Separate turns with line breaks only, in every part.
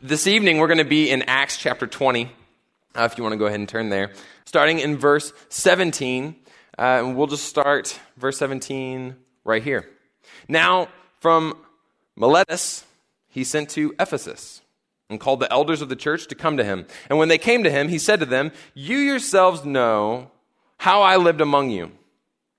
this evening, we're going to be in Acts chapter 20, uh, if you want to go ahead and turn there. Starting in verse 17, uh, and we'll just start verse 17 right here. Now, from Miletus, he sent to Ephesus and called the elders of the church to come to him. And when they came to him, he said to them, You yourselves know how I lived among you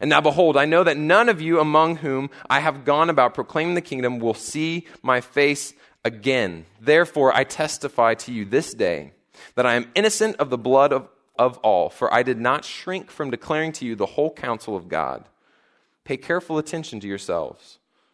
And now behold, I know that none of you among whom I have gone about proclaiming the kingdom will see my face again. Therefore, I testify to you this day that I am innocent of the blood of, of all, for I did not shrink from declaring to you the whole counsel of God. Pay careful attention to yourselves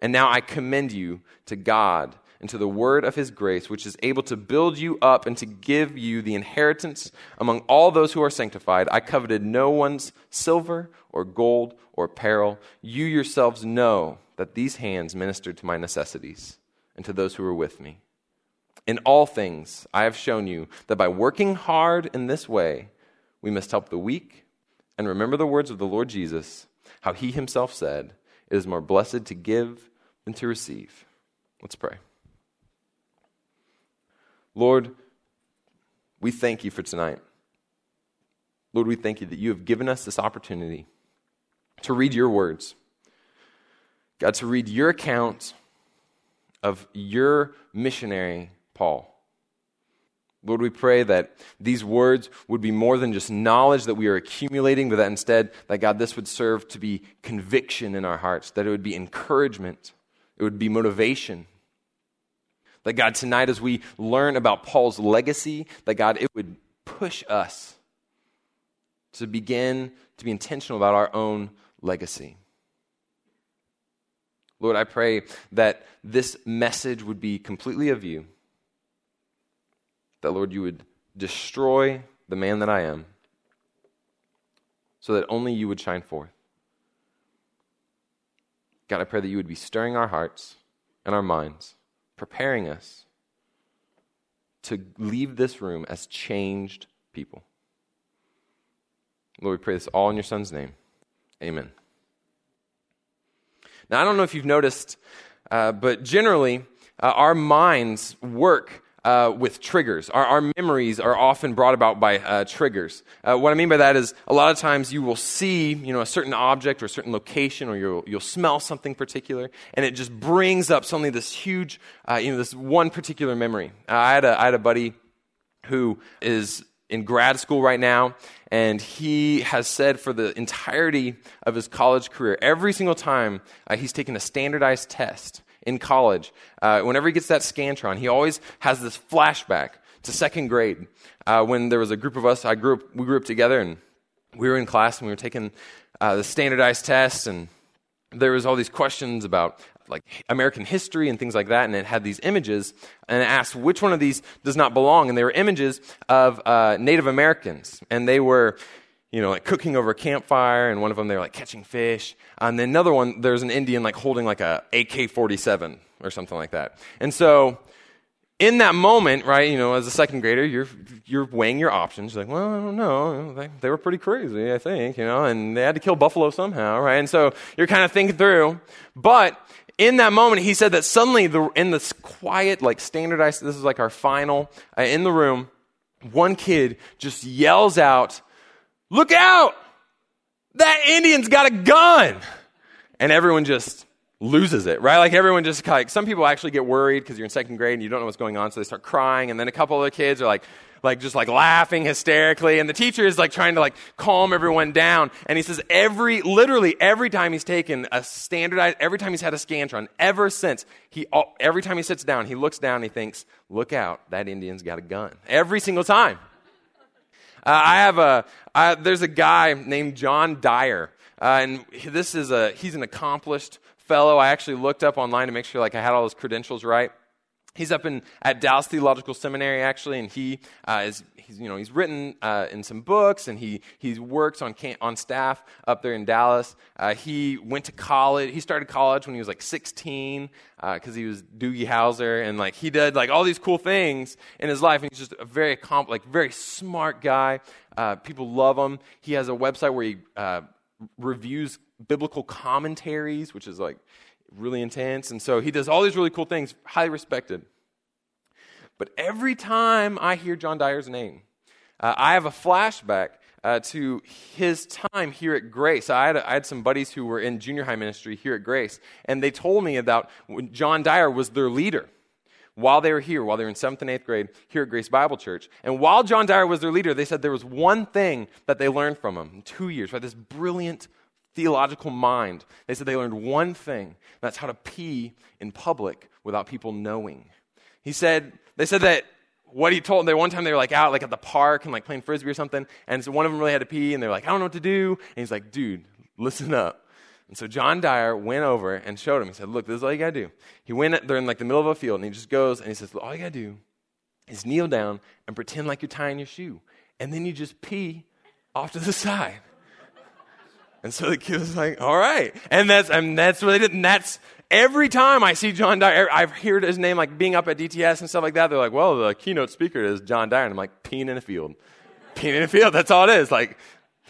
And now I commend you to God and to the word of his grace, which is able to build you up and to give you the inheritance among all those who are sanctified. I coveted no one's silver or gold or apparel. You yourselves know that these hands ministered to my necessities and to those who were with me. In all things, I have shown you that by working hard in this way, we must help the weak and remember the words of the Lord Jesus, how he himself said, It is more blessed to give than to receive. Let's pray. Lord, we thank you for tonight. Lord, we thank you that you have given us this opportunity to read your words. God, to read your account of your missionary, Paul. Lord, we pray that these words would be more than just knowledge that we are accumulating, but that instead, that God, this would serve to be conviction in our hearts, that it would be encouragement, it would be motivation, that God, tonight as we learn about Paul's legacy, that God, it would push us to begin to be intentional about our own legacy. Lord, I pray that this message would be completely of you. That, Lord, you would destroy the man that I am so that only you would shine forth. God, I pray that you would be stirring our hearts and our minds preparing us to leave this room as changed people. Lord, we pray this all in your Son's name. Amen. Now, I don't know if you've noticed, uh, but generally, uh, our minds work uh, with triggers. Our, our, memories are often brought about by uh, triggers. Uh, what I mean by that is a lot of times you will see, you know, a certain object or a certain location, or you'll, you'll smell something particular, and it just brings up suddenly this huge, uh, you know, this one particular memory. Uh, I had a, I had a buddy who is in grad school right now, and he has said for the entirety of his college career, every single time uh, he's taken a standardized test, in college, uh, whenever he gets that Scantron, he always has this flashback to second grade uh, when there was a group of us. I grew up, we grew up together, and we were in class and we were taking uh, the standardized test, and there was all these questions about like American history and things like that, and it had these images, and it asked which one of these does not belong, and they were images of uh, Native Americans, and they were you know, like cooking over a campfire, and one of them they're like catching fish. And then another one, there's an Indian like holding like a AK 47 or something like that. And so in that moment, right, you know, as a second grader, you're, you're weighing your options. You're like, well, I don't know. They, they were pretty crazy, I think, you know, and they had to kill Buffalo somehow, right? And so you're kind of thinking through. But in that moment, he said that suddenly, the, in this quiet, like standardized, this is like our final, uh, in the room, one kid just yells out, Look out! That Indian's got a gun! And everyone just loses it, right? Like everyone just like some people actually get worried because you're in second grade and you don't know what's going on, so they start crying, and then a couple of the kids are like, like just like laughing hysterically, and the teacher is like trying to like calm everyone down, and he says every, literally every time he's taken a standardized, every time he's had a scantron, ever since he, every time he sits down, he looks down, and he thinks, look out, that Indian's got a gun, every single time. Uh, I have a, I, there's a guy named John Dyer. Uh, and this is a, he's an accomplished fellow. I actually looked up online to make sure like I had all his credentials right. He's up in at Dallas Theological Seminary actually, and he uh, is he's you know he's written uh, in some books and he he works on camp, on staff up there in Dallas. Uh, he went to college. He started college when he was like 16 because uh, he was Doogie Howser and like he did like all these cool things in his life. And he's just a very comp- like very smart guy. Uh, people love him. He has a website where he uh, reviews biblical commentaries, which is like really intense. And so he does all these really cool things, highly respected. But every time I hear John Dyer's name, uh, I have a flashback uh, to his time here at Grace. I had, I had some buddies who were in junior high ministry here at Grace, and they told me about when John Dyer was their leader while they were here, while they were in seventh and eighth grade here at Grace Bible Church. And while John Dyer was their leader, they said there was one thing that they learned from him in two years, right? This brilliant theological mind. They said they learned one thing that's how to pee in public without people knowing. He said, they said that what he told them, one time they were like out like at the park and like playing frisbee or something, and so one of them really had to pee, and they're like, I don't know what to do. And he's like, dude, listen up. And so John Dyer went over and showed him. He said, Look, this is all you got to do. He went, they're in like the middle of a field, and he just goes and he says, All you got to do is kneel down and pretend like you're tying your shoe. And then you just pee off to the side. And so the kid was like, all right. And that's, and that's what they did. And that's every time I see John Dyer, I've heard his name like being up at DTS and stuff like that. They're like, well, the keynote speaker is John Dyer. And I'm like, peeing in a field. Peeing in a field. That's all it is. Like,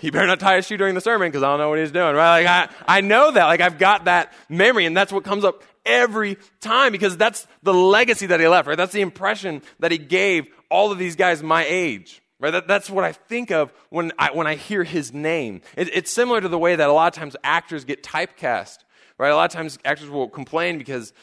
he better not tie his shoe during the sermon because I don't know what he's doing, right? Like, I, I know that. Like, I've got that memory and that's what comes up every time because that's the legacy that he left, right? That's the impression that he gave all of these guys my age. Right? That, that's what I think of when I, when I hear his name. It, it's similar to the way that a lot of times actors get typecast. Right? A lot of times actors will complain because,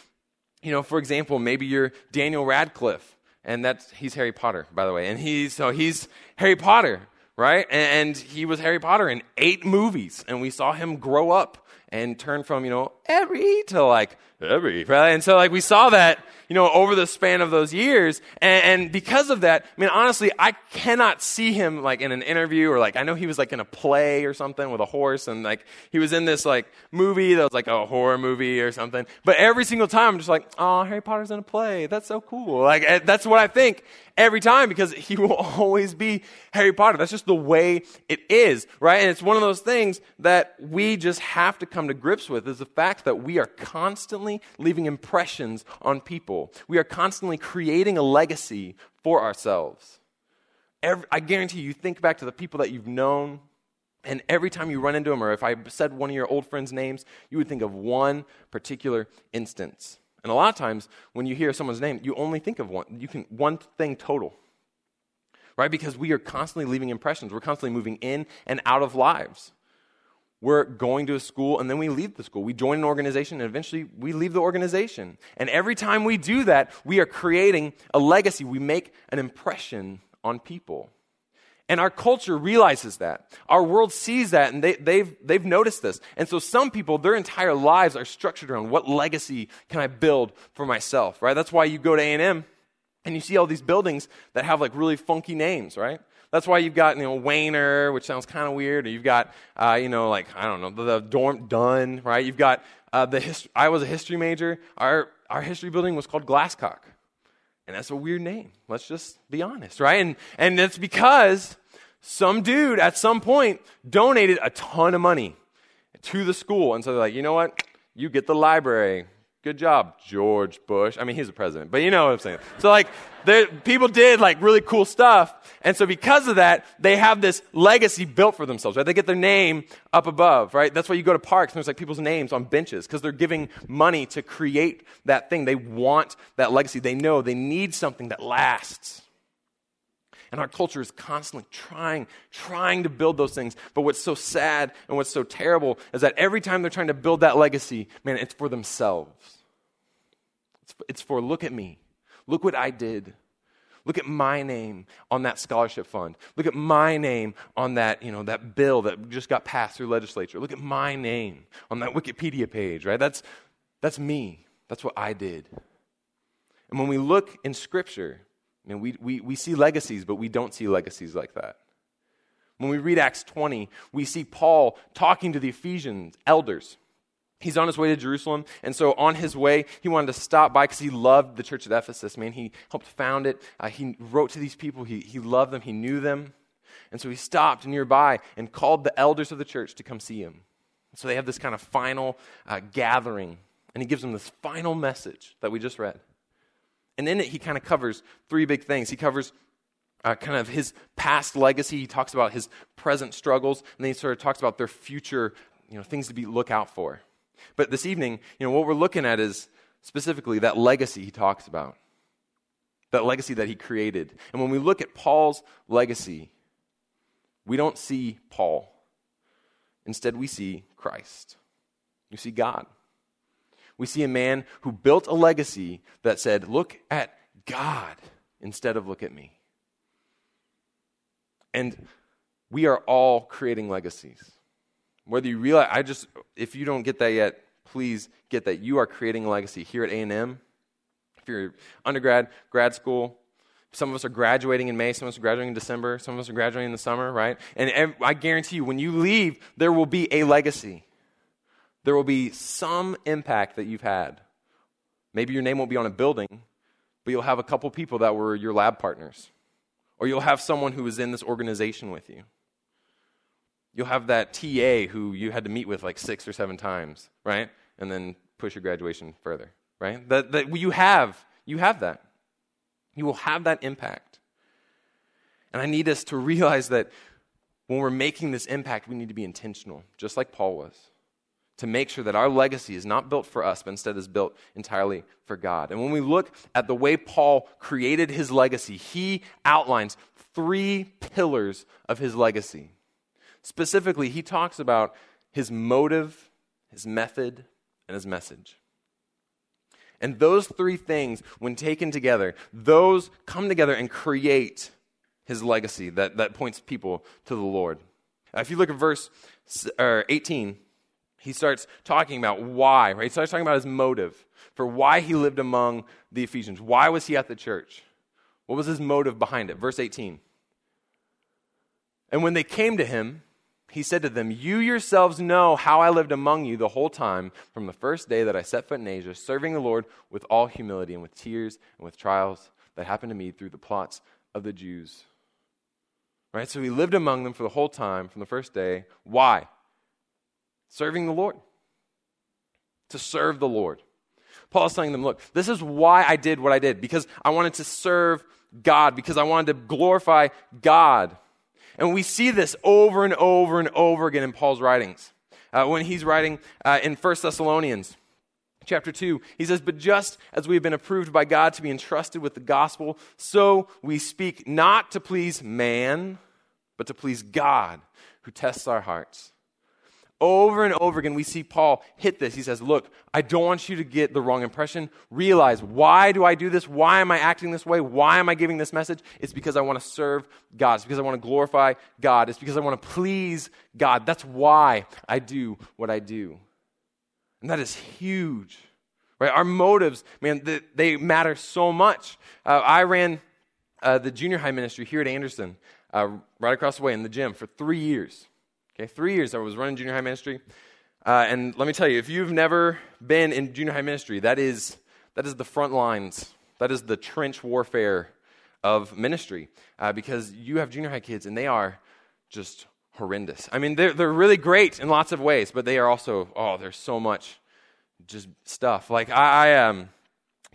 you know, for example, maybe you're Daniel Radcliffe, and that's he's Harry Potter, by the way, and he's so he's Harry Potter, right? And, and he was Harry Potter in eight movies, and we saw him grow up and turn from you know every to like every, right? And so like we saw that you know, over the span of those years. And, and, because of that, I mean, honestly, I cannot see him like in an interview or like, I know he was like in a play or something with a horse and like he was in this like movie that was like a horror movie or something. But every single time I'm just like, oh, Harry Potter's in a play. That's so cool. Like, eh, that's what I think every time because he will always be Harry Potter. That's just the way it is, right? And it's one of those things that we just have to come to grips with is the fact that we are constantly leaving impressions on people people. We are constantly creating a legacy for ourselves. Every, I guarantee you, think back to the people that you've known, and every time you run into them, or if I said one of your old friends' names, you would think of one particular instance. And a lot of times, when you hear someone's name, you only think of one. You can one thing total, right? Because we are constantly leaving impressions. We're constantly moving in and out of lives we're going to a school and then we leave the school. We join an organization and eventually we leave the organization. And every time we do that, we are creating a legacy. We make an impression on people. And our culture realizes that. Our world sees that and they, have they've, they've noticed this. And so some people, their entire lives are structured around what legacy can I build for myself, right? That's why you go to A&M and you see all these buildings that have like really funky names, right? That's why you've got, you know, Wehner, which sounds kind of weird. Or you've got, uh, you know, like, I don't know, the, the dorm Dunn, right? You've got uh, the I was a history major. Our, our history building was called Glasscock. And that's a weird name. Let's just be honest, right? And, and it's because some dude at some point donated a ton of money to the school. And so they're like, you know what? You get the library. Good job, George Bush. I mean, he's a president, but you know what I'm saying. So, like, there, people did like really cool stuff. And so, because of that, they have this legacy built for themselves, right? They get their name up above, right? That's why you go to parks and there's like people's names on benches because they're giving money to create that thing. They want that legacy. They know they need something that lasts. And our culture is constantly trying, trying to build those things. But what's so sad and what's so terrible is that every time they're trying to build that legacy, man, it's for themselves. It's, it's for, look at me. Look what I did. Look at my name on that scholarship fund. Look at my name on that, you know, that bill that just got passed through legislature. Look at my name on that Wikipedia page, right? That's, that's me. That's what I did. And when we look in Scripture, I mean, we, we, we see legacies, but we don't see legacies like that. When we read Acts 20, we see Paul talking to the Ephesians elders. He's on his way to Jerusalem, and so on his way, he wanted to stop by because he loved the church at Ephesus. Man, he helped found it. Uh, he wrote to these people, he, he loved them, he knew them. And so he stopped nearby and called the elders of the church to come see him. So they have this kind of final uh, gathering, and he gives them this final message that we just read. And in it, he kind of covers three big things. He covers uh, kind of his past legacy. He talks about his present struggles, and then he sort of talks about their future, you know, things to be look out for. But this evening, you know, what we're looking at is specifically that legacy he talks about, that legacy that he created. And when we look at Paul's legacy, we don't see Paul. Instead, we see Christ. You see God we see a man who built a legacy that said, Look at God instead of look at me. And we are all creating legacies. Whether you realize, I just, if you don't get that yet, please get that. You are creating a legacy here at A&M. If you're undergrad, grad school, some of us are graduating in May, some of us are graduating in December, some of us are graduating in the summer, right? And I guarantee you, when you leave, there will be a legacy there will be some impact that you've had. Maybe your name won't be on a building, but you'll have a couple people that were your lab partners. Or you'll have someone who was in this organization with you. You'll have that TA who you had to meet with like six or seven times, right? And then push your graduation further, right? That, that you have, you have that. You will have that impact. And I need us to realize that when we're making this impact, we need to be intentional, just like Paul was to make sure that our legacy is not built for us, but instead is built entirely for God. And when we look at the way Paul created his legacy, he outlines three pillars of his legacy. Specifically, he talks about his motive, his method, and his message. And those three things, when taken together, those come together and create his legacy that, that points people to the Lord. if you look at verse uh, 18, he starts talking about why, right? He starts talking about his motive for why he lived among the Ephesians. Why was he at the church? What was his motive behind it? Verse 18. And when they came to him, he said to them, You yourselves know how I lived among you the whole time from the first day that I set foot in Asia, serving the Lord with all humility and with tears and with trials that happened to me through the plots of the Jews. Right? So he lived among them for the whole time from the first day. Why? Serving the Lord. To serve the Lord. Paul is telling them, look, this is why I did what I did, because I wanted to serve God, because I wanted to glorify God. And we see this over and over and over again in Paul's writings. Uh, when he's writing uh, in 1 Thessalonians chapter 2, he says, But just as we have been approved by God to be entrusted with the gospel, so we speak not to please man, but to please God, who tests our hearts. Over and over again, we see Paul hit this. He says, Look, I don't want you to get the wrong impression. Realize, why do I do this? Why am I acting this way? Why am I giving this message? It's because I want to serve God. It's because I want to glorify God. It's because I want to please God. That's why I do what I do. And that is huge. Right? Our motives, man, they, matter so much. Uh, I ran uh, the junior high ministry here at Anderson, uh, right across the way in the gym, for three years. Okay, three years I was running junior high ministry. Uh, and let me tell you, if you've never been in junior high ministry, that is, that is the front lines, that is the trench warfare of ministry uh, because you have junior high kids and they are just horrendous. I mean, they're, they're really great in lots of ways, but they are also, oh, there's so much just stuff. Like I, I um,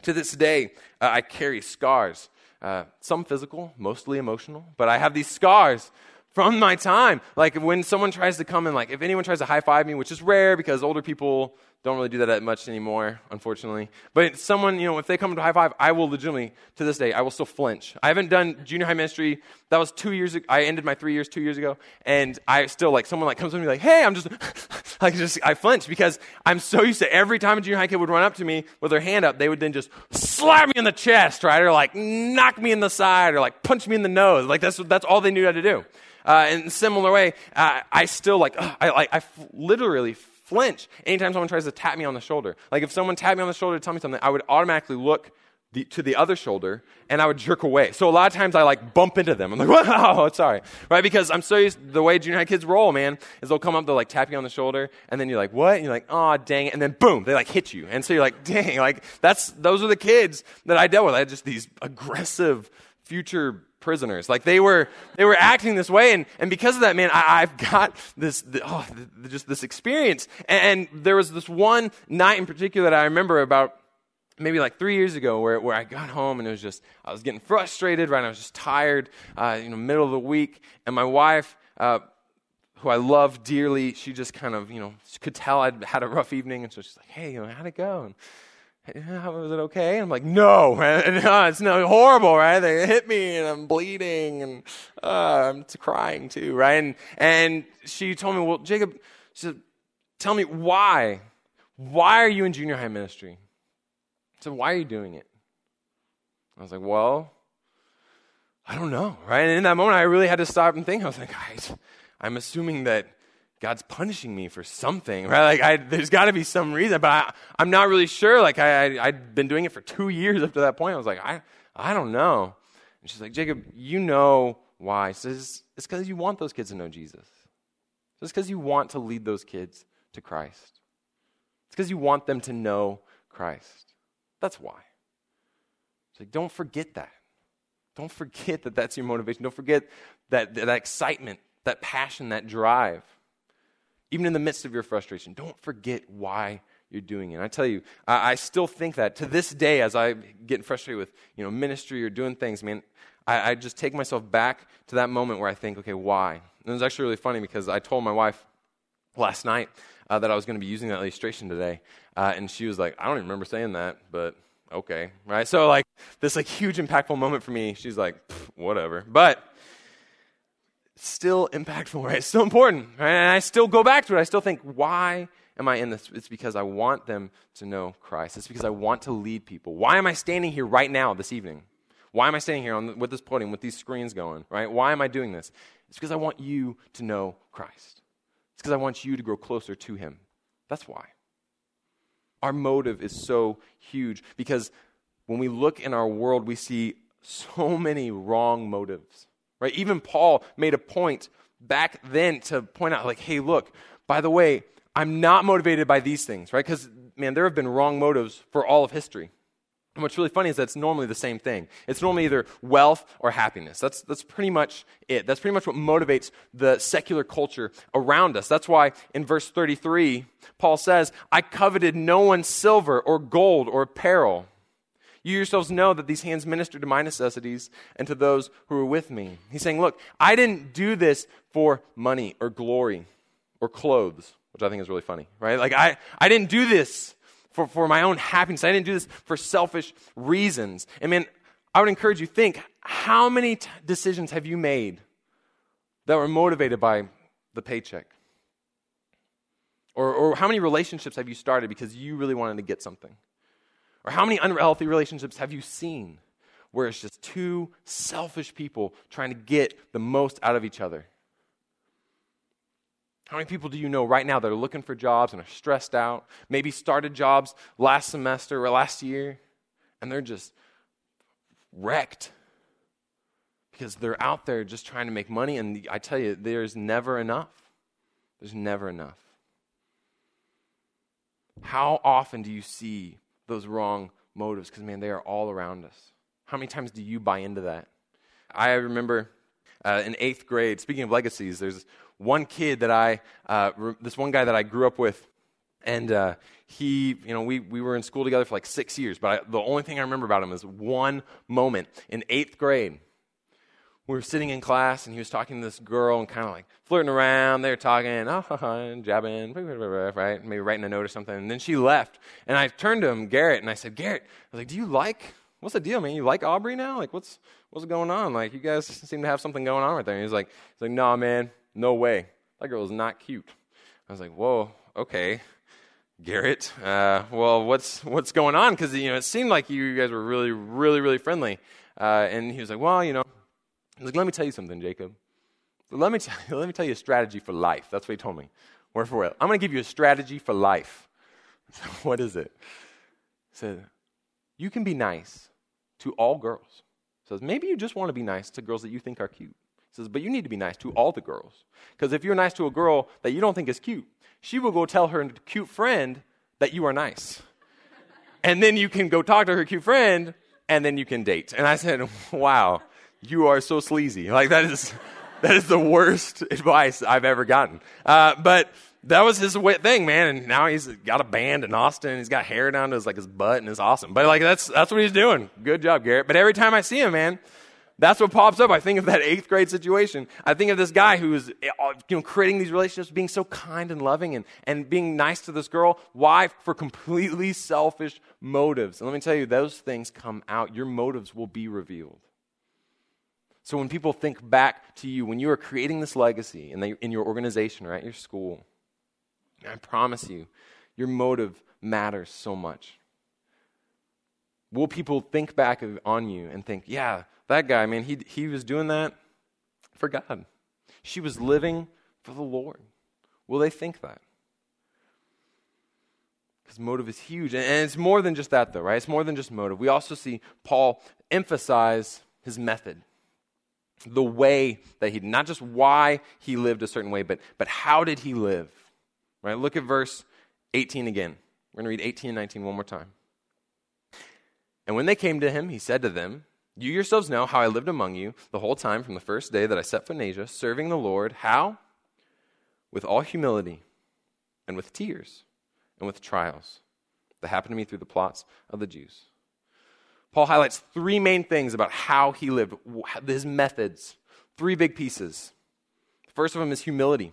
to this day, uh, I carry scars. Uh, some physical, mostly emotional, but I have these scars from my time. Like when someone tries to come and like if anyone tries to high five me, which is rare because older people don't really do that much anymore, unfortunately. But someone, you know, if they come to high five, I will legitimately, to this day, I will still flinch. I haven't done junior high ministry. That was two years ago. I ended my three years two years ago. And I still, like, someone like comes to me like, hey, I'm just, like, just, I flinch because I'm so used to every time a junior high kid would run up to me with their hand up, they would then just slap me in the chest, right? Or like knock me in the side or like punch me in the nose. Like, that's, that's all they knew how to do. Uh, in a similar way, uh, I still like, I, I, I f- literally flinch anytime someone tries to tap me on the shoulder. Like if someone tapped me on the shoulder to tell me something, I would automatically look the, to the other shoulder and I would jerk away. So a lot of times I like bump into them. I'm like, wow, sorry. Right? Because I'm so used to the way junior high kids roll, man, is they'll come up, they'll like tap you on the shoulder and then you're like, what? And you're like, oh, dang. And then boom, they like hit you. And so you're like, dang, like that's, those are the kids that I dealt with. I had just these aggressive future prisoners. Like they were, they were acting this way, and, and because of that, man, I, have got this, oh, just this experience. And, and there was this one night in particular that I remember about maybe like three years ago where, where I got home and it was just, I was getting frustrated, right? I was just tired, uh, you know, middle of the week. And my wife, uh, who I love dearly, she just kind of, you know, could tell I'd had a rough evening. And so she's like, hey, you know, how'd it go? And was it okay? And I'm like, no, no, it's no horrible, right? They hit me and I'm bleeding and uh, I'm crying too, right? And, and she told me, well, Jacob, she said, tell me why. Why are you in junior high ministry? I said, why are you doing it? I was like, well, I don't know, right? And in that moment, I really had to stop and think. I was like, guys, I'm assuming that God's punishing me for something, right? Like, I, there's got to be some reason, but I, I'm not really sure. Like, I, I, I'd been doing it for two years up to that point. I was like, I, I don't know. And she's like, Jacob, you know why. She says, it's because you want those kids to know Jesus. It's because you want to lead those kids to Christ. It's because you want them to know Christ. That's why. It's like, don't forget that. Don't forget that that's your motivation. Don't forget that, that excitement, that passion, that drive even in the midst of your frustration. Don't forget why you're doing it. And I tell you, I, I, still think that to this day, as I get frustrated with you know ministry or doing things, man, I, I just take myself back to that moment where I think, okay, why? And it was actually really funny because I told my wife last night uh, that I was going to be using that illustration today, uh, and she was like, I don't even remember saying that, but okay, right? So like this like huge impactful moment for me. She's like, whatever, but still impactful, right? It's still important, right? And I still go back to it. I still think, why am I in this? It's because I want them to know Christ. It's because I want to lead people. Why am I standing here right now this evening? Why am I standing here on, with this podium, with these screens going, right? Why am I doing this? It's because I want you to know Christ. It's because I want you to grow closer to Him. That's why. Our motive is so huge because when we look in our world, we see so many wrong motives. Right? Even Paul made a point back then to point out, like, hey, look, by the way, I'm not motivated by these things, right? Because, man, there have been wrong motives for all of history. And what's really funny is that it's normally the same thing. It's normally either wealth or happiness. That's, that's pretty much it. That's pretty much what motivates the secular culture around us. That's why in verse 33, Paul says, I coveted no one's silver or gold or apparel. You yourselves know that these hands minister to my necessities and to those who are with me. He's saying, Look, I didn't do this for money or glory or clothes, which I think is really funny, right? Like, I, I didn't do this for, for my own happiness. I didn't do this for selfish reasons. And man, I would encourage you think how many t- decisions have you made that were motivated by the paycheck? Or, or how many relationships have you started because you really wanted to get something? Or how many unhealthy relationships have you seen where it's just two selfish people trying to get the most out of each other? How many people do you know right now that are looking for jobs and are stressed out? Maybe started jobs last semester or last year, and they're just wrecked because they're out there just trying to make money. And I tell you, there's never enough. There's never enough. How often do you see those wrong motives because, man, they are all around us. How many times do you buy into that? I remember uh, in eighth grade, speaking of legacies, there's one kid that I, uh, re- this one guy that I grew up with, And uh, he, you know, we, we were in school together for like six years, but I, the only thing I remember about him is one moment in eighth grade. We were sitting in class, and he was talking to this girl and kind of like flirting around. They were talking, oh, and jabbing, right? Maybe writing a note or something. And then she left. And I turned to him, Garrett, and I said, Garrett, I was like, do you like, what's the deal, man? You like Aubrey now? Like, what's, what's going on? Like, you guys seem to have something going on right there. And he's like, he's like, nah, man, no way. That girl is not cute. I was like, whoa, okay. Garrett, uh, well, what's what's going on? Because you know, it seemed like you guys were really, really, really friendly. Uh, and he was like, well, you know, like, let me tell you something, Jacob. Let me tell you, let me tell you a strategy for life. That's what he told me. Word for word. I'm going to give you a strategy for life. what is it? He said, you can be nice to all girls. He says, maybe you just want to be nice to girls that you think are cute. He says, but you need to be nice to all the girls. Because if you're nice to a girl that you don't think is cute, she will go tell her cute friend that you are nice. and then you can go talk to her cute friend, and then you can date. And I said, wow, you are so sleazy. Like, that is, that is the worst advice I've ever gotten. Uh, but that was his thing, man. And now he's got a band in Austin. He's got hair down to his, like, his butt, and it's awesome. But, like, that's, that's what he's doing. Good job, Garrett. But every time I see him, man, that's what pops up. I think of that eighth grade situation. I think of this guy who is you know, creating these relationships, being so kind and loving and, and being nice to this girl. Why? For completely selfish motives. And let me tell you, those things come out. Your motives will be revealed. So when people think back to you, when you are creating this legacy in, the, in your organization or at your school, I promise you, your motive matters so much. Will people think back on you and think, yeah, that guy, man, he, he was doing that for God. She was living for the Lord. Will they think that? Because motive is huge. And it's more than just that, though, right? It's more than just motive. We also see Paul emphasize his method, the way that he, not just why he lived a certain way, but, but how did he live? Right? Look at verse 18 again. We're going to read 18 and 19 one more time. And when they came to him, he said to them, you yourselves know how I lived among you the whole time from the first day that I set foot in Asia, serving the Lord. How? With all humility and with tears and with trials that happened to me through the plots of the Jews. Paul highlights three main things about how he lived, his methods, three big pieces. The first of them is humility.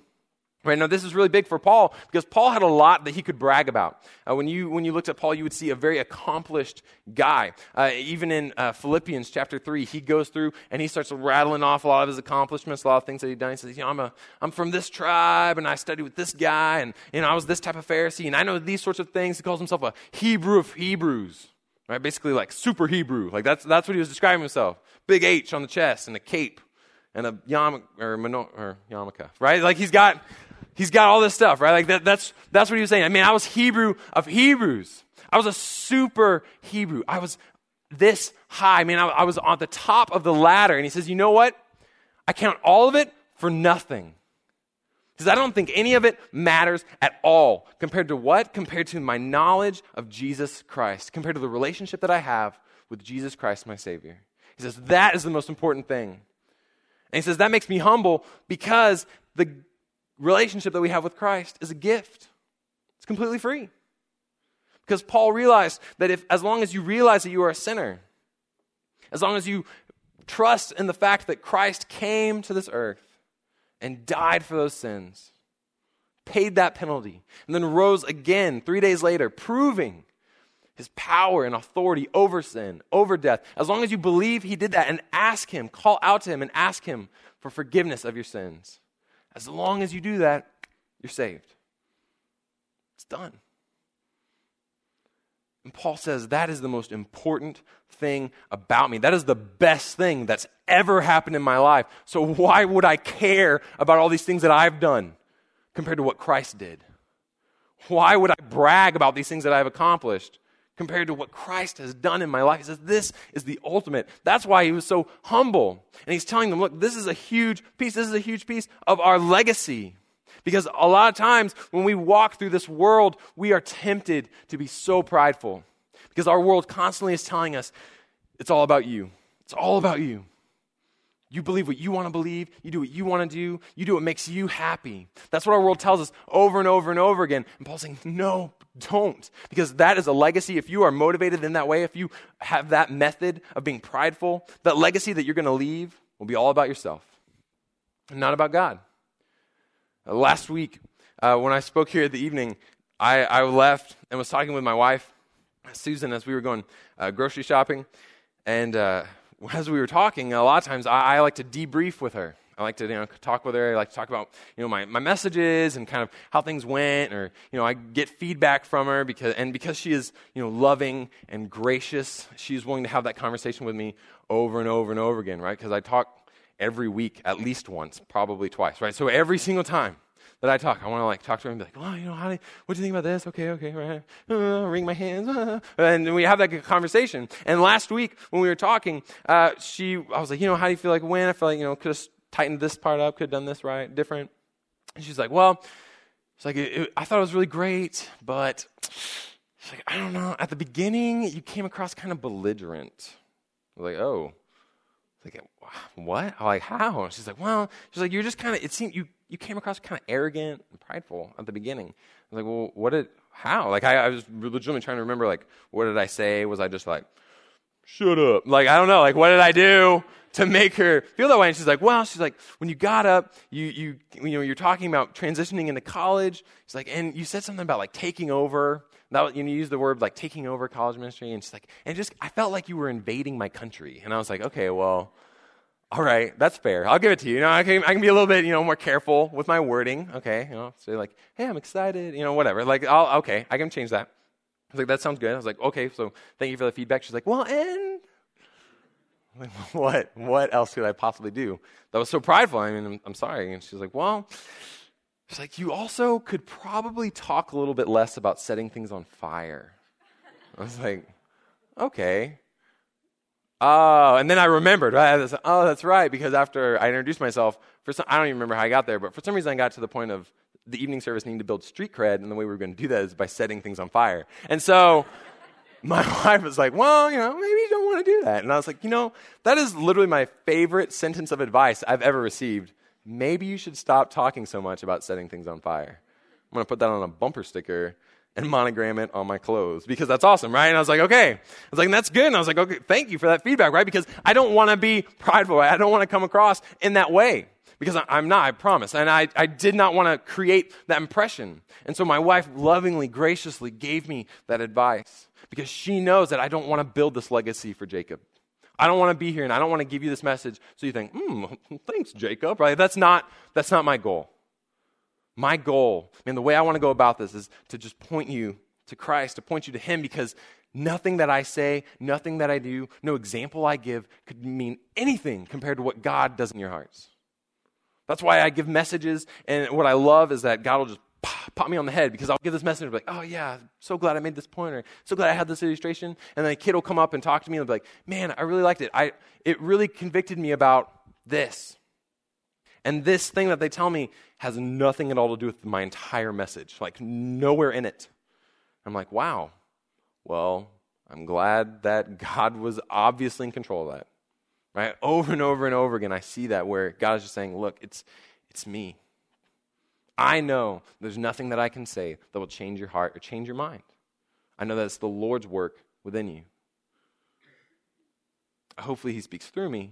Right now, this is really big for Paul because Paul had a lot that he could brag about. Uh, when, you, when you looked at Paul, you would see a very accomplished guy. Uh, even in uh, Philippians chapter 3, he goes through and he starts rattling off a lot of his accomplishments, a lot of things that he'd done. He says, you know, I'm, a, I'm from this tribe and I studied with this guy and, you know, I was this type of Pharisee and I know these sorts of things. He calls himself a Hebrew of Hebrews, right? Basically like super Hebrew. Like that's, that's what he was describing himself. Big H on the chest and a cape and a yarmulke, or, or yarmulke, right? Like he's got He's got all this stuff, right? Like that, that's, that's what he was saying. I mean, I was Hebrew of Hebrews. I was a super Hebrew. I was this high. I mean, I, I was on the top of the ladder. And he says, you know what? I count all of it for nothing. Because I don't think any of it matters at all compared to what? Compared to my knowledge of Jesus Christ, compared to the relationship that I have with Jesus Christ, my Savior. He says, that is the most important thing. And he says, that makes me humble because the relationship that we have with Christ is a gift. It's completely free. Because Paul realized that if as long as you realize that you are a sinner, as long as you trust in the fact that Christ came to this earth and died for those sins, paid that penalty, and then rose again three days later, proving his power and authority over sin, over death. As long as you believe he did that and ask him, call out to him and ask him for forgiveness of your sins, as long as you do that, you're saved. It's done. And Paul says that is the most important thing about me. That is the best thing that's ever happened in my life. So why would I care about all these things that I've done compared to what Christ did? Why would I brag about these things that I've accomplished compared to what Christ has done in my life. He says, This is the ultimate. That's why he was so humble. And he's telling them, Look, this is a huge piece. This is a huge piece of our legacy. Because a lot of times when we walk through this world, we are tempted to be so prideful. Because our world constantly is telling us, It's all about you. It's all about you. You believe what you want to believe. You do what you want to do. You do what makes you happy. That's what our world tells us over and over and over again. And Paul's saying, no, don't. Because that is a legacy. If you are motivated in that way, if you have that method of being prideful, that legacy that you're going to leave will be all about yourself and not about God. Uh, last week, uh, when I spoke here at the evening, I, I, left and was talking with my wife, Susan, as we were going uh, grocery shopping. And uh, as we were talking, a lot of times I, I, like to debrief with her. I like to you know, talk with her. I like to talk about you know, my, my messages and kind of how things went, or you know, I get feedback from her because, and because she is you know, loving and gracious, she's willing to have that conversation with me over and over and over again, right? Because I talk every week at least once, probably twice, right? So every single time that I talk. I want to like talk to her and be like, well, you know, how do what do you think about this? Okay, okay, right. Uh, wring my hands. Uh, and we have that conversation. And last week when we were talking, uh, she, I was like, you know, how do you feel like when? I feel like, you know, could have tightened this part up, could have done this right, different. And she's like, well, it's like, it, it, I thought it was really great, but she's like, I don't know. At the beginning, you came across kind of belligerent. I was like, oh. Like, what? I'm like, how? She's like, well, she's like, you're just kind of, it seemed, you, you came across kind of arrogant and prideful at the beginning. I was like, well, what did, how? Like, I, I was legitimately trying to remember, like, what did I say? Was I just like, shut up? Like, I don't know. Like, what did I do to make her feel that way? And she's like, well, she's like, when you got up, you, you, you know, you're talking about transitioning into college. She's like, and you said something about like taking over. That, you, know, you use the word like taking over college ministry. And she's like, and just, I felt like you were invading my country. And I was like, okay, well, all right, that's fair. I'll give it to you. You know, I can, I can be a little bit, you know, more careful with my wording. Okay, you know, say like, hey, I'm excited. You know, whatever. Like, I'll, okay, I can change that. I was like, that sounds good. I was like, okay, so thank you for the feedback. She's like, well, and like, what? What else could I possibly do? That was so prideful. I mean, I'm, I'm sorry. And she's like, well, she's like, you also could probably talk a little bit less about setting things on fire. I was like, okay. Oh, and then I remembered. Right? I oh, that's right. Because after I introduced myself, for some, I don't even remember how I got there, but for some reason I got to the point of the evening service needing to build street cred, and the way we were going to do that is by setting things on fire. And so my wife was like, well, you know, maybe you don't want to do that. And I was like, you know, that is literally my favorite sentence of advice I've ever received. Maybe you should stop talking so much about setting things on fire. I'm going to put that on a bumper sticker and monogram it on my clothes because that's awesome, right? And I was like, okay. I was like, that's good. And I was like, okay, thank you for that feedback, right? Because I don't want to be prideful. I don't want to come across in that way because I'm not, I promise. And I, I did not want to create that impression. And so my wife lovingly, graciously gave me that advice because she knows that I don't want to build this legacy for Jacob. I don't want to be here and I don't want to give you this message so you think, hmm, thanks, Jacob, right? That's not, that's not my goal. My goal, and the way I want to go about this is to just point you to Christ, to point you to Him, because nothing that I say, nothing that I do, no example I give could mean anything compared to what God does in your hearts. That's why I give messages, and what I love is that God will just pop me on the head because I'll give this message and be like, oh yeah, so glad I made this point, or so glad I had this illustration. And then a kid will come up and talk to me and be like, man, I really liked it. I, it really convicted me about this. And this thing that they tell me has nothing at all to do with my entire message, like nowhere in it. I'm like, wow, well, I'm glad that God was obviously in control of that. Right? Over and over and over again, I see that where God is just saying, look, it's, it's me. I know there's nothing that I can say that will change your heart or change your mind. I know that it's the Lord's work within you. Hopefully, He speaks through me,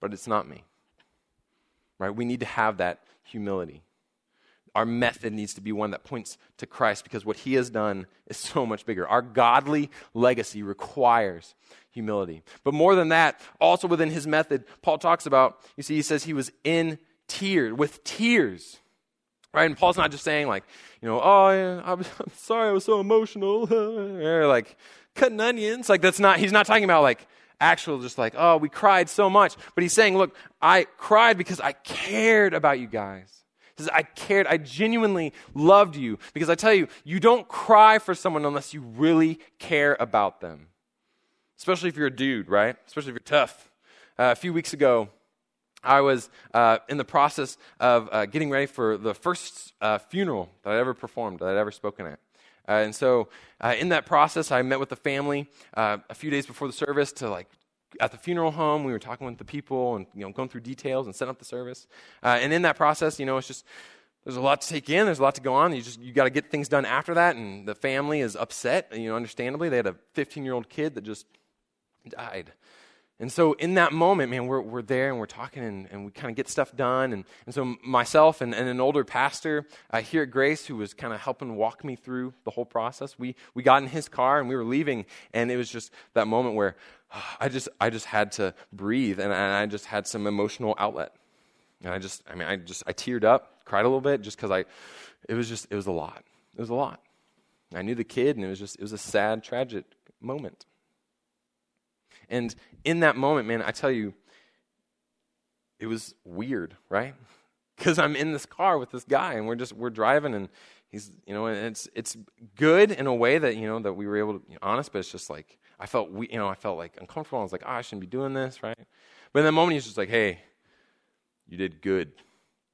but it's not me right? We need to have that humility. Our method needs to be one that points to Christ because what he has done is so much bigger. Our godly legacy requires humility. But more than that, also within his method, Paul talks about, you see, he says he was in tears, with tears. Right? And Paul's not just saying, like, you know, oh, yeah, I'm, I'm sorry, I was so emotional. or like, cutting onions. Like, that's not, he's not talking about, like, actual just like, oh, we cried so much. But he's saying, look, I cried because I cared about you guys. He says, I cared, I genuinely loved you. Because I tell you, you don't cry for someone unless you really care about them. Especially if you're a dude, right? Especially if you're tough. Uh, a few weeks ago, I was uh, in the process of uh, getting ready for the first uh, funeral that I'd ever performed, that I'd ever spoken at. Uh, and so, uh, in that process, I met with the family uh, a few days before the service to like at the funeral home, we were talking with the people and you know going through details and setting up the service. Uh, and in that process, you know, it's just there's a lot to take in. There's a lot to go on. You just you got to get things done after that. And the family is upset. You know, understandably, they had a 15 year old kid that just died. And so in that moment, man, we're, we're there and we're talking and, and we kind of get stuff done. And, and so myself and, and an older pastor uh, here at Grace who was kind of helping walk me through the whole process, we, we got in his car and we were leaving. And it was just that moment where I just, I just had to breathe and I just had some emotional outlet. And I just, I mean, I just, I teared up, cried a little bit just because I, it was just, it was a lot. It was a lot. I knew the kid and it was just, it was a sad, tragic moment. And in that moment, man, I tell you, it was weird, right? Because I'm in this car with this guy and we're just, we're driving and he's, you know, and it's, it's good in a way that, you know, that we were able to be honest, but it's just like, I felt, we, you know, I felt like uncomfortable. I was like, oh, I shouldn't be doing this, right? But in that moment, he's just like, hey, you did good.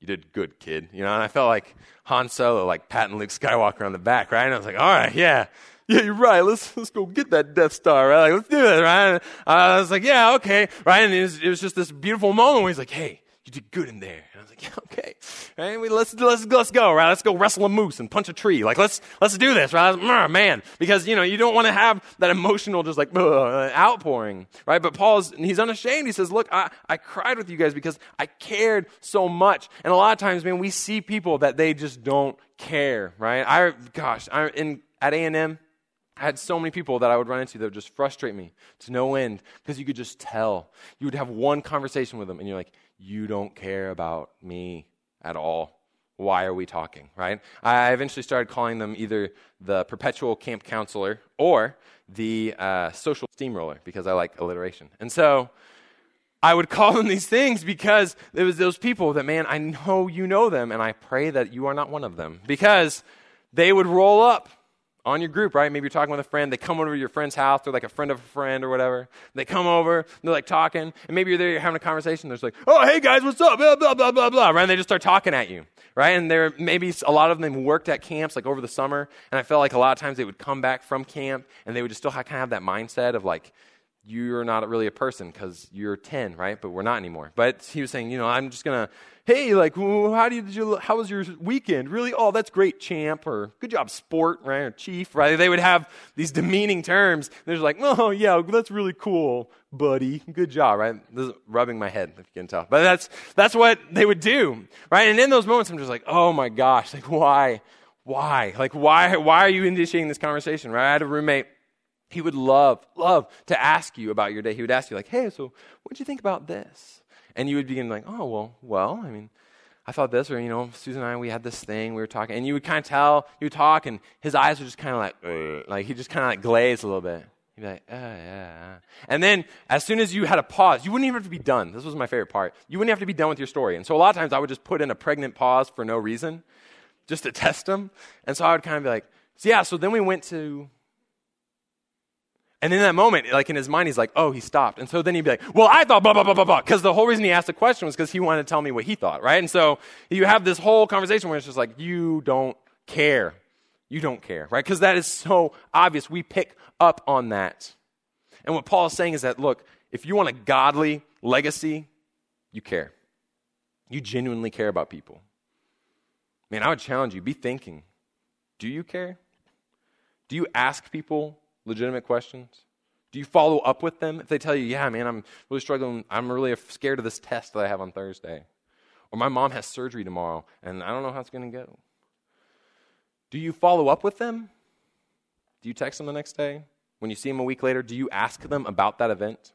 You did good, kid. You know, and I felt like Han Solo, like patting Luke Skywalker on the back, right? And I was like, all right, yeah, yeah, you're right. Let's let's go get that Death Star, right? Like, let's do it, right? I was like, yeah, okay, right? And it was, it was just this beautiful moment where he's like, hey, you did good in there. And I was like, yeah, okay. Right? We, let's, let's, let's go, right? Let's go wrestle a moose and punch a tree. Like, let's, let's do this, right? Was, man, because, you know, you don't want to have that emotional, just like, uh, outpouring, right? But Paul's, he's unashamed. He says, look, I, I cried with you guys because I cared so much. And a lot of times, man, we see people that they just don't care, right? I, gosh, I, in, at A&M, I had so many people that I would run into that would just frustrate me to no end because you could just tell. You would have one conversation with them and you're like, you don't care about me at all. Why are we talking, right? I eventually started calling them either the perpetual camp counselor or the uh, social steamroller because I like alliteration. And so I would call them these things because there was those people that, man, I know you know them and I pray that you are not one of them because they would roll up on your group, right? Maybe you're talking with a friend. They come over to your friend's house. They're like a friend of a friend or whatever. They come over. They're like talking. And maybe you're there, you're having a conversation. They're like, oh, hey guys, what's up? Blah, blah, blah, blah, blah. Right? And they just start talking at you, right? And they're maybe a lot of them worked at camps like over the summer. And I felt like a lot of times they would come back from camp and they would just still kind of have that mindset of like, you're not really a person because you're 10, right? But we're not anymore. But he was saying, you know, I'm just going to hey, like, how did you, how was your weekend? Really? Oh, that's great, champ, or good job, sport, right, or chief, right? They would have these demeaning terms. They're like, oh, yeah, that's really cool, buddy. Good job, right? This is rubbing my head, if you can tell. But that's, that's what they would do, right? And in those moments, I'm just like, oh my gosh, like, why? Why? Like, why, why are you initiating this conversation, right? I had a roommate he would love, love to ask you about your day. He would ask you, like, hey, so what did you think about this? And you would begin like, oh, well, well, I mean, I thought this, or, you know, Susan and I, we had this thing, we were talking. And you would kind of tell, you would talk, and his eyes would just kind of like, like, he just kind of like glazed a little bit. He'd be like, oh, yeah. And then as soon as you had a pause, you wouldn't even have to be done. This was my favorite part. You wouldn't have to be done with your story. And so a lot of times I would just put in a pregnant pause for no reason, just to test him. And so I would kind of be like, so yeah, so then we went to and in that moment, like in his mind, he's like, oh, he stopped. And so then he'd be like, well, I thought blah, blah, blah, blah, blah. Because the whole reason he asked the question was because he wanted to tell me what he thought, right? And so you have this whole conversation where it's just like, you don't care. You don't care, right? Because that is so obvious. We pick up on that. And what Paul is saying is that, look, if you want a godly legacy, you care. You genuinely care about people. Man, I would challenge you be thinking do you care? Do you ask people legitimate questions? Do you follow up with them if they tell you, yeah, man, I'm really struggling. I'm really scared of this test that I have on Thursday. Or my mom has surgery tomorrow and I don't know how it's going to go. Do you follow up with them? Do you text them the next day? When you see them a week later, do you ask them about that event?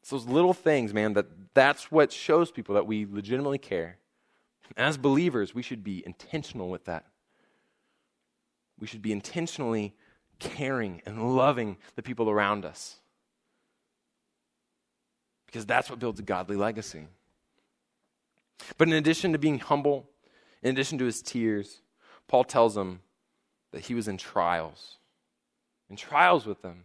It's those little things, man, that that's what shows people that we legitimately care. As believers, we should be intentional with that. We should be intentionally caring and loving the people around us. Because that's what builds a godly legacy. But in addition to being humble, in addition to his tears, Paul tells them that he was in trials. In trials with them.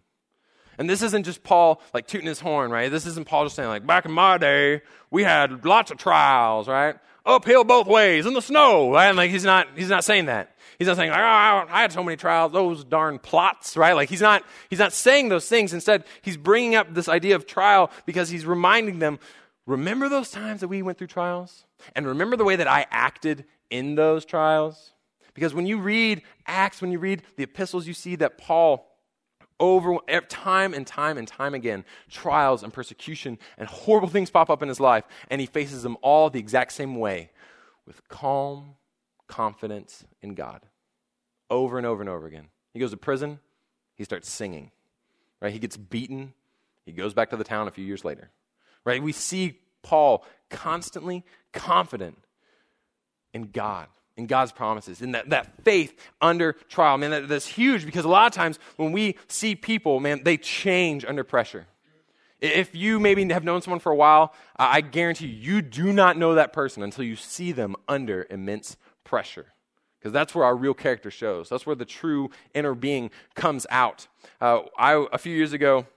And this isn't just Paul like tooting his horn, right? This isn't Paul just saying, like, back in my day, we had lots of trials, right? Uphill both ways in the snow. And like he's not he's not saying that. He's not saying, oh, I had so many trials, those darn plots, right? Like he's not he's not saying those things. Instead, he's bringing up this idea of trial because he's reminding them, remember those times that we went through trials? And remember the way that I acted in those trials? Because when you read Acts, when you read the epistles, you see that Paul over time and time and time again trials and persecution and horrible things pop up in his life and he faces them all the exact same way with calm confidence in god over and over and over again. He goes to prison he starts singing right? He gets beaten he goes back to the town a few years later right? We see paul constantly confident in god in God's promises, in that, that faith under trial. Man, that, that's huge because a lot of times when we see people, man, they change under pressure. If you maybe have known someone for a while, I guarantee you, you do not know that person until you see them under immense pressure. Because that's where our real character shows. That's where the true inner being comes out. Uh, I, a few years ago,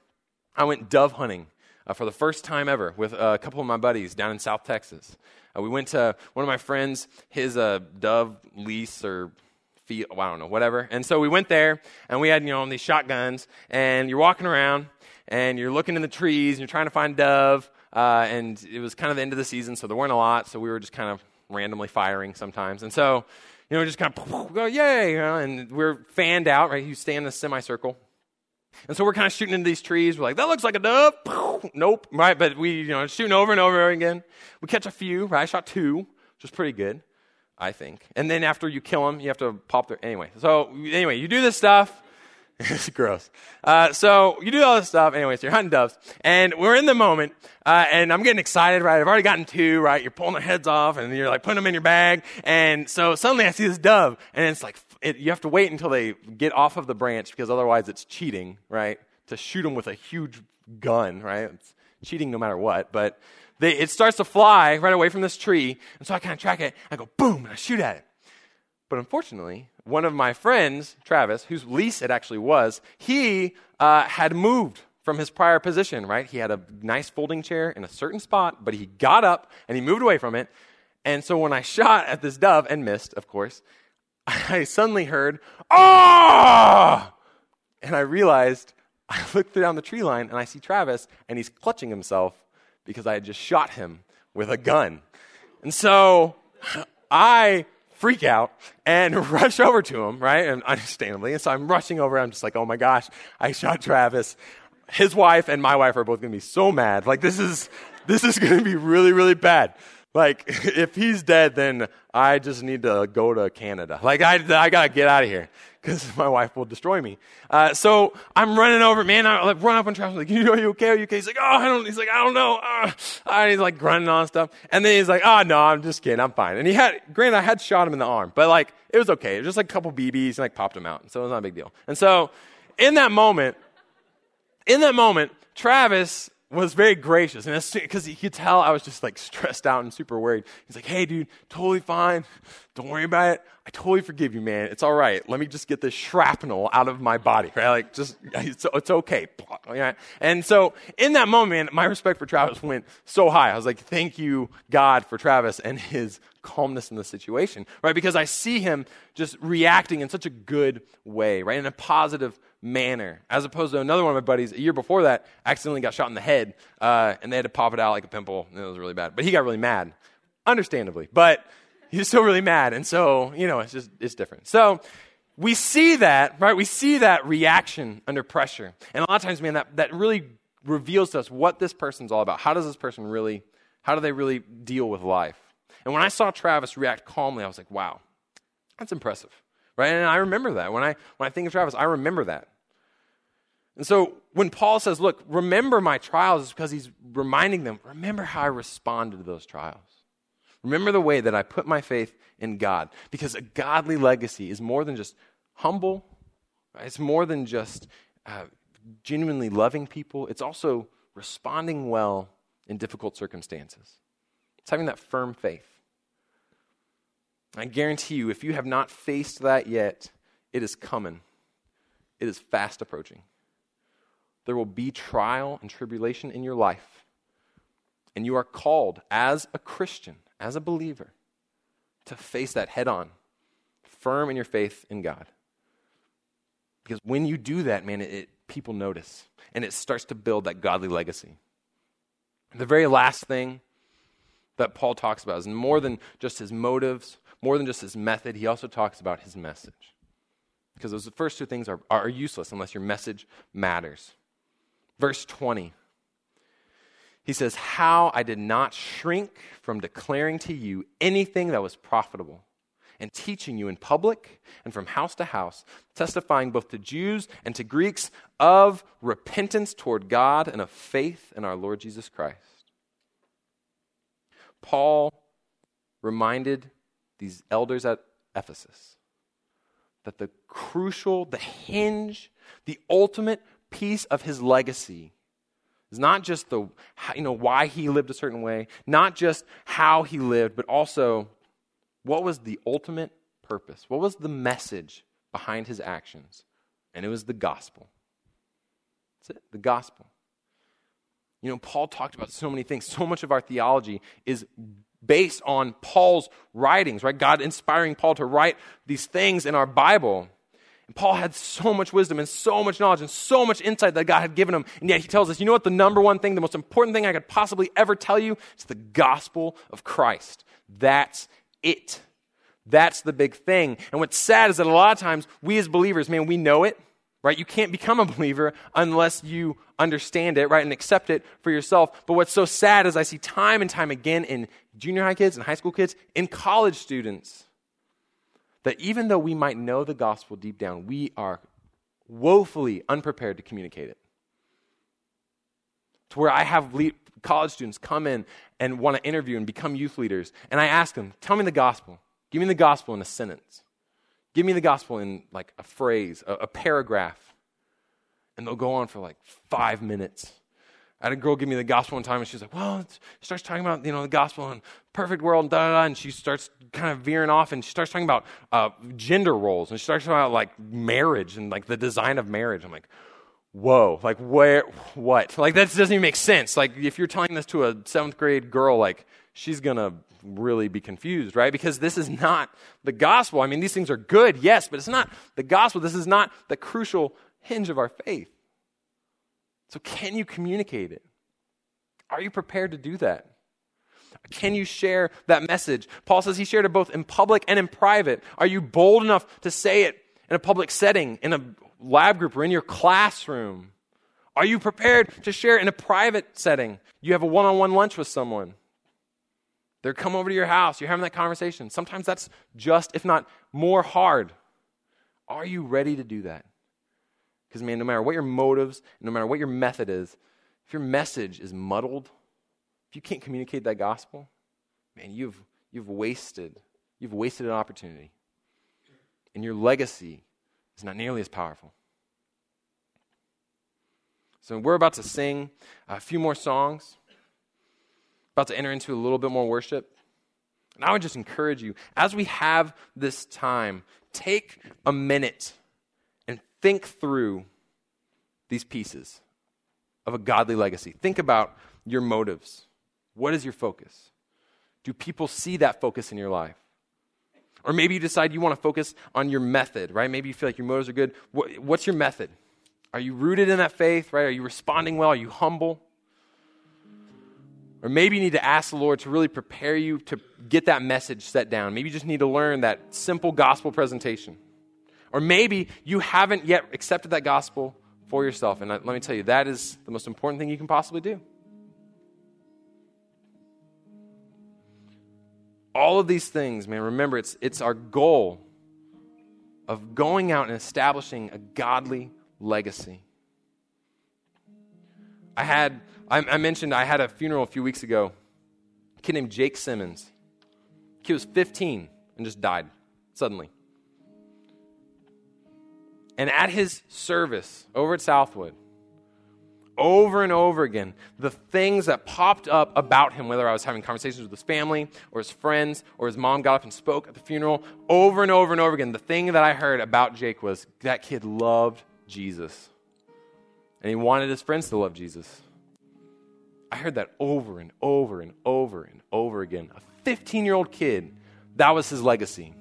I went dove hunting uh, for the first time ever with a couple of my buddies down in South Texas. Uh, we went to one of my friends, his uh, dove lease or field, well, I don't know, whatever. And so we went there, and we had, you know, these shotguns, and you're walking around, and you're looking in the trees, and you're trying to find dove, uh, and it was kind of the end of the season, so there weren't a lot, so we were just kind of randomly firing sometimes. And so, you know, just kind of go, yay, you know, and we're fanned out, right? You stay in the semicircle. And so we're kind of shooting into these trees. We're like, that looks like a dove. Nope, right? But we, you know, shooting over and over again. We catch a few, right? I shot two, which was pretty good, I think. And then after you kill them, you have to pop their, anyway. So, anyway, you do this stuff. it's gross. Uh, so you do all this stuff. Anyways, you're hunting doves, and we're in the moment, uh, and I'm getting excited. Right, I've already gotten two. Right, you're pulling their heads off, and you're like putting them in your bag. And so suddenly I see this dove, and it's like it, you have to wait until they get off of the branch because otherwise it's cheating. Right, to shoot them with a huge gun. Right, it's cheating no matter what. But they, it starts to fly right away from this tree, and so I kind of track it. I go boom, and I shoot at it. But unfortunately, one of my friends, Travis, whose lease it actually was, he uh, had moved from his prior position, right? He had a nice folding chair in a certain spot, but he got up and he moved away from it. And so when I shot at this dove and missed, of course, I suddenly heard, ah! And I realized, I looked down the tree line and I see Travis and he's clutching himself because I had just shot him with a gun. And so I freak out and rush over to him, right? And understandably. And so I'm rushing over. I'm just like, oh my gosh, I shot Travis. His wife and my wife are both going to be so mad. Like, this is, this is going to be really, really bad. Like, if he's dead, then I just need to go to Canada. Like, I, I got to get out of here because my wife will destroy me. Uh, so I'm running over, man. I like run up on Travis, like, you, are you okay? Are you okay? He's like, oh, I don't, he's like, I don't know. Uh, he's like grunting on stuff. And then he's like, oh, no, I'm just kidding. I'm fine. And he had, granted, I had shot him in the arm, but like, it was okay. It was just like a couple BBs and like popped him out. So it was not a big deal. And so in that moment, in that moment, Travis was very gracious. And because he could tell I was just like stressed out and super worried. He's like, hey, dude, totally fine. Don't worry about it. I totally forgive you, man. It's all right. Let me just get this shrapnel out of my body, right? Like, just, it's, it's okay. And so, in that moment, my respect for Travis went so high. I was like, thank you, God, for Travis and his calmness in the situation, right? Because I see him just reacting in such a good way, right? In a positive manner, as opposed to another one of my buddies a year before that accidentally got shot in the head, uh, and they had to pop it out like a pimple, and it was really bad. But he got really mad, understandably. But he's still really mad, and so you know, it's just it's different. So we see that, right? We see that reaction under pressure, and a lot of times, man, that that really reveals to us what this person's all about. How does this person really? How do they really deal with life? And when I saw Travis react calmly, I was like, wow, that's impressive. Right? And I remember that. When I when I think of Travis, I remember that. And so when Paul says, look, remember my trials, it's because he's reminding them, remember how I responded to those trials. Remember the way that I put my faith in God. Because a godly legacy is more than just humble, right? it's more than just uh, genuinely loving people, it's also responding well in difficult circumstances. It's having that firm faith. I guarantee you, if you have not faced that yet, it is coming. It is fast approaching there will be trial and tribulation in your life. And you are called as a Christian, as a believer, to face that head on, firm in your faith in God. Because when you do that, man, it, it, people notice and it starts to build that godly legacy. The very last thing that Paul talks about is more than just his motives, more than just his method, he also talks about his message. Because those first two things are, are useless unless your message matters. Verse 20. He says, How I did not shrink from declaring to you anything that was profitable, and teaching you in public and from house to house, testifying both to Jews and to Greeks of repentance toward God and of faith in our Lord Jesus Christ. Paul reminded these elders at Ephesus that the crucial, the hinge, the ultimate piece of his legacy is not just the you know why he lived a certain way, not just how he lived, but also what was the ultimate purpose? What was the message behind his actions? And it was the gospel. That's it, the gospel. You know, Paul talked about so many things. So much of our theology is based on Paul's writings, right? God inspiring Paul to write these things in our Bible. And Paul had so much wisdom and so much knowledge and so much insight that God had given him. And yet he tells us, you know what? The number one thing, the most important thing I could possibly ever tell you is the gospel of Christ. That's it. That's the big thing. And what's sad is that a lot of times we as believers, man, we know it, right? You can't become a believer unless you understand it, right, and accept it for yourself. But what's so sad is I see time and time again in junior high kids and high school kids, in college students, that even though we might know the gospel deep down, we are woefully unprepared to communicate it. To where I have le- college students come in and want to interview and become youth leaders, and I ask them, Tell me the gospel. Give me the gospel in a sentence. Give me the gospel in like a phrase, a, a paragraph. And they'll go on for like five minutes. I had a girl give me the gospel one time, and she's like, "Well," she starts talking about you know the gospel and perfect world and da da da, and she starts kind of veering off, and she starts talking about uh, gender roles, and she starts talking about like marriage and like the design of marriage. I'm like, "Whoa!" Like where? What? Like that doesn't even make sense. Like if you're telling this to a seventh grade girl, like she's gonna really be confused, right? Because this is not the gospel. I mean, these things are good, yes, but it's not the gospel. This is not the crucial hinge of our faith. So, can you communicate it? Are you prepared to do that? Can you share that message? Paul says he shared it both in public and in private. Are you bold enough to say it in a public setting, in a lab group, or in your classroom? Are you prepared to share in a private setting? You have a one on one lunch with someone. They're come over to your house, you're having that conversation. Sometimes that's just, if not more hard. Are you ready to do that? Because, man, no matter what your motives, no matter what your method is, if your message is muddled, if you can't communicate that gospel, man, you've, you've wasted, you've wasted an opportunity. And your legacy is not nearly as powerful. So we're about to sing a few more songs about to enter into a little bit more worship. And I would just encourage you, as we have this time, take a minute think through these pieces of a godly legacy. Think about your motives. What is your focus? Do people see that focus in your life? Or maybe you decide you want to focus on your method, right? Maybe you feel like your motives are good. What's your method? Are you rooted in that faith, right? Are you responding well? Are you humble? Or maybe you need to ask the Lord to really prepare you to get that message set down. Maybe you just need to learn that simple gospel presentation. Or maybe you haven't yet accepted that gospel for yourself. And let me tell you, that is the most important thing you can possibly do. All of these things, man, remember, it's, it's our goal of going out and establishing a godly legacy. I had I, I mentioned I had a funeral a few weeks ago. A kid named Jake Simmons. He was 15 and just died suddenly. And at his service over at Southwood, over and over again, the things that popped up about him, whether I was having conversations with his family or his friends or his mom got up and spoke at the funeral, over and over and over again, the thing that I heard about Jake was that kid loved Jesus. And he wanted his friends to love Jesus. I heard that over and over and over and over again. A 15 year old kid That was his legacy.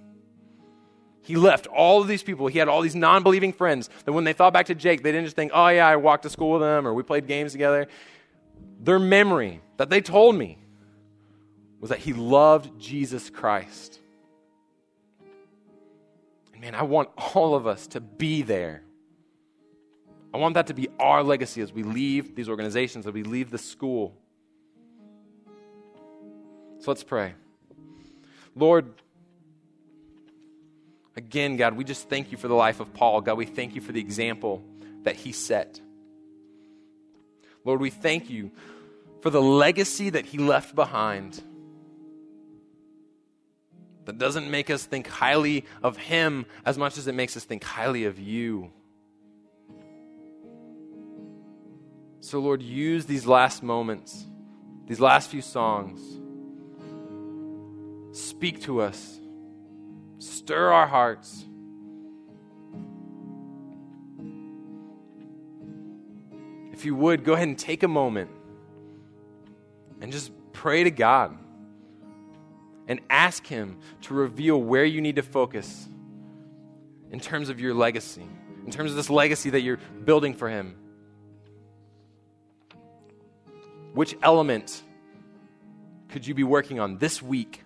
He left all of these people. He had all these non believing friends that when they thought back to Jake, they didn't just think, oh, yeah, I walked to school with him or we played games together. Their memory that they told me was that he loved Jesus Christ. And man, I want all of us to be there. I want that to be our legacy as we leave these organizations, as we leave the school. So let's pray. Lord, again, God, we just thank you for the life of Paul. God, we thank you for the example that he set. Lord, we thank you for the legacy that he left behind that doesn't make us think highly of him as much as it makes us think highly of you. So, Lord, use these last moments, these last few songs. Speak to us, stir our hearts. If you would, go ahead and take a moment and just pray to God and ask Him to reveal where you need to focus in terms of your legacy, in terms of this legacy that you're building for Him. Which element could you be working on this week?